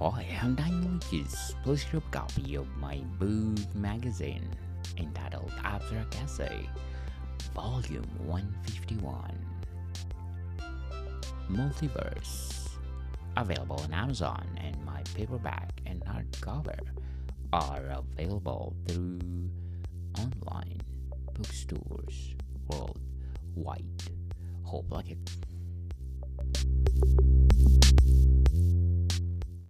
Hi, I'm Daniel Lucas. Please grab a copy of my book magazine entitled Abstract Essay, Volume 151 Multiverse. Available on Amazon, and my paperback and hardcover are available through online bookstores worldwide. Hope like it.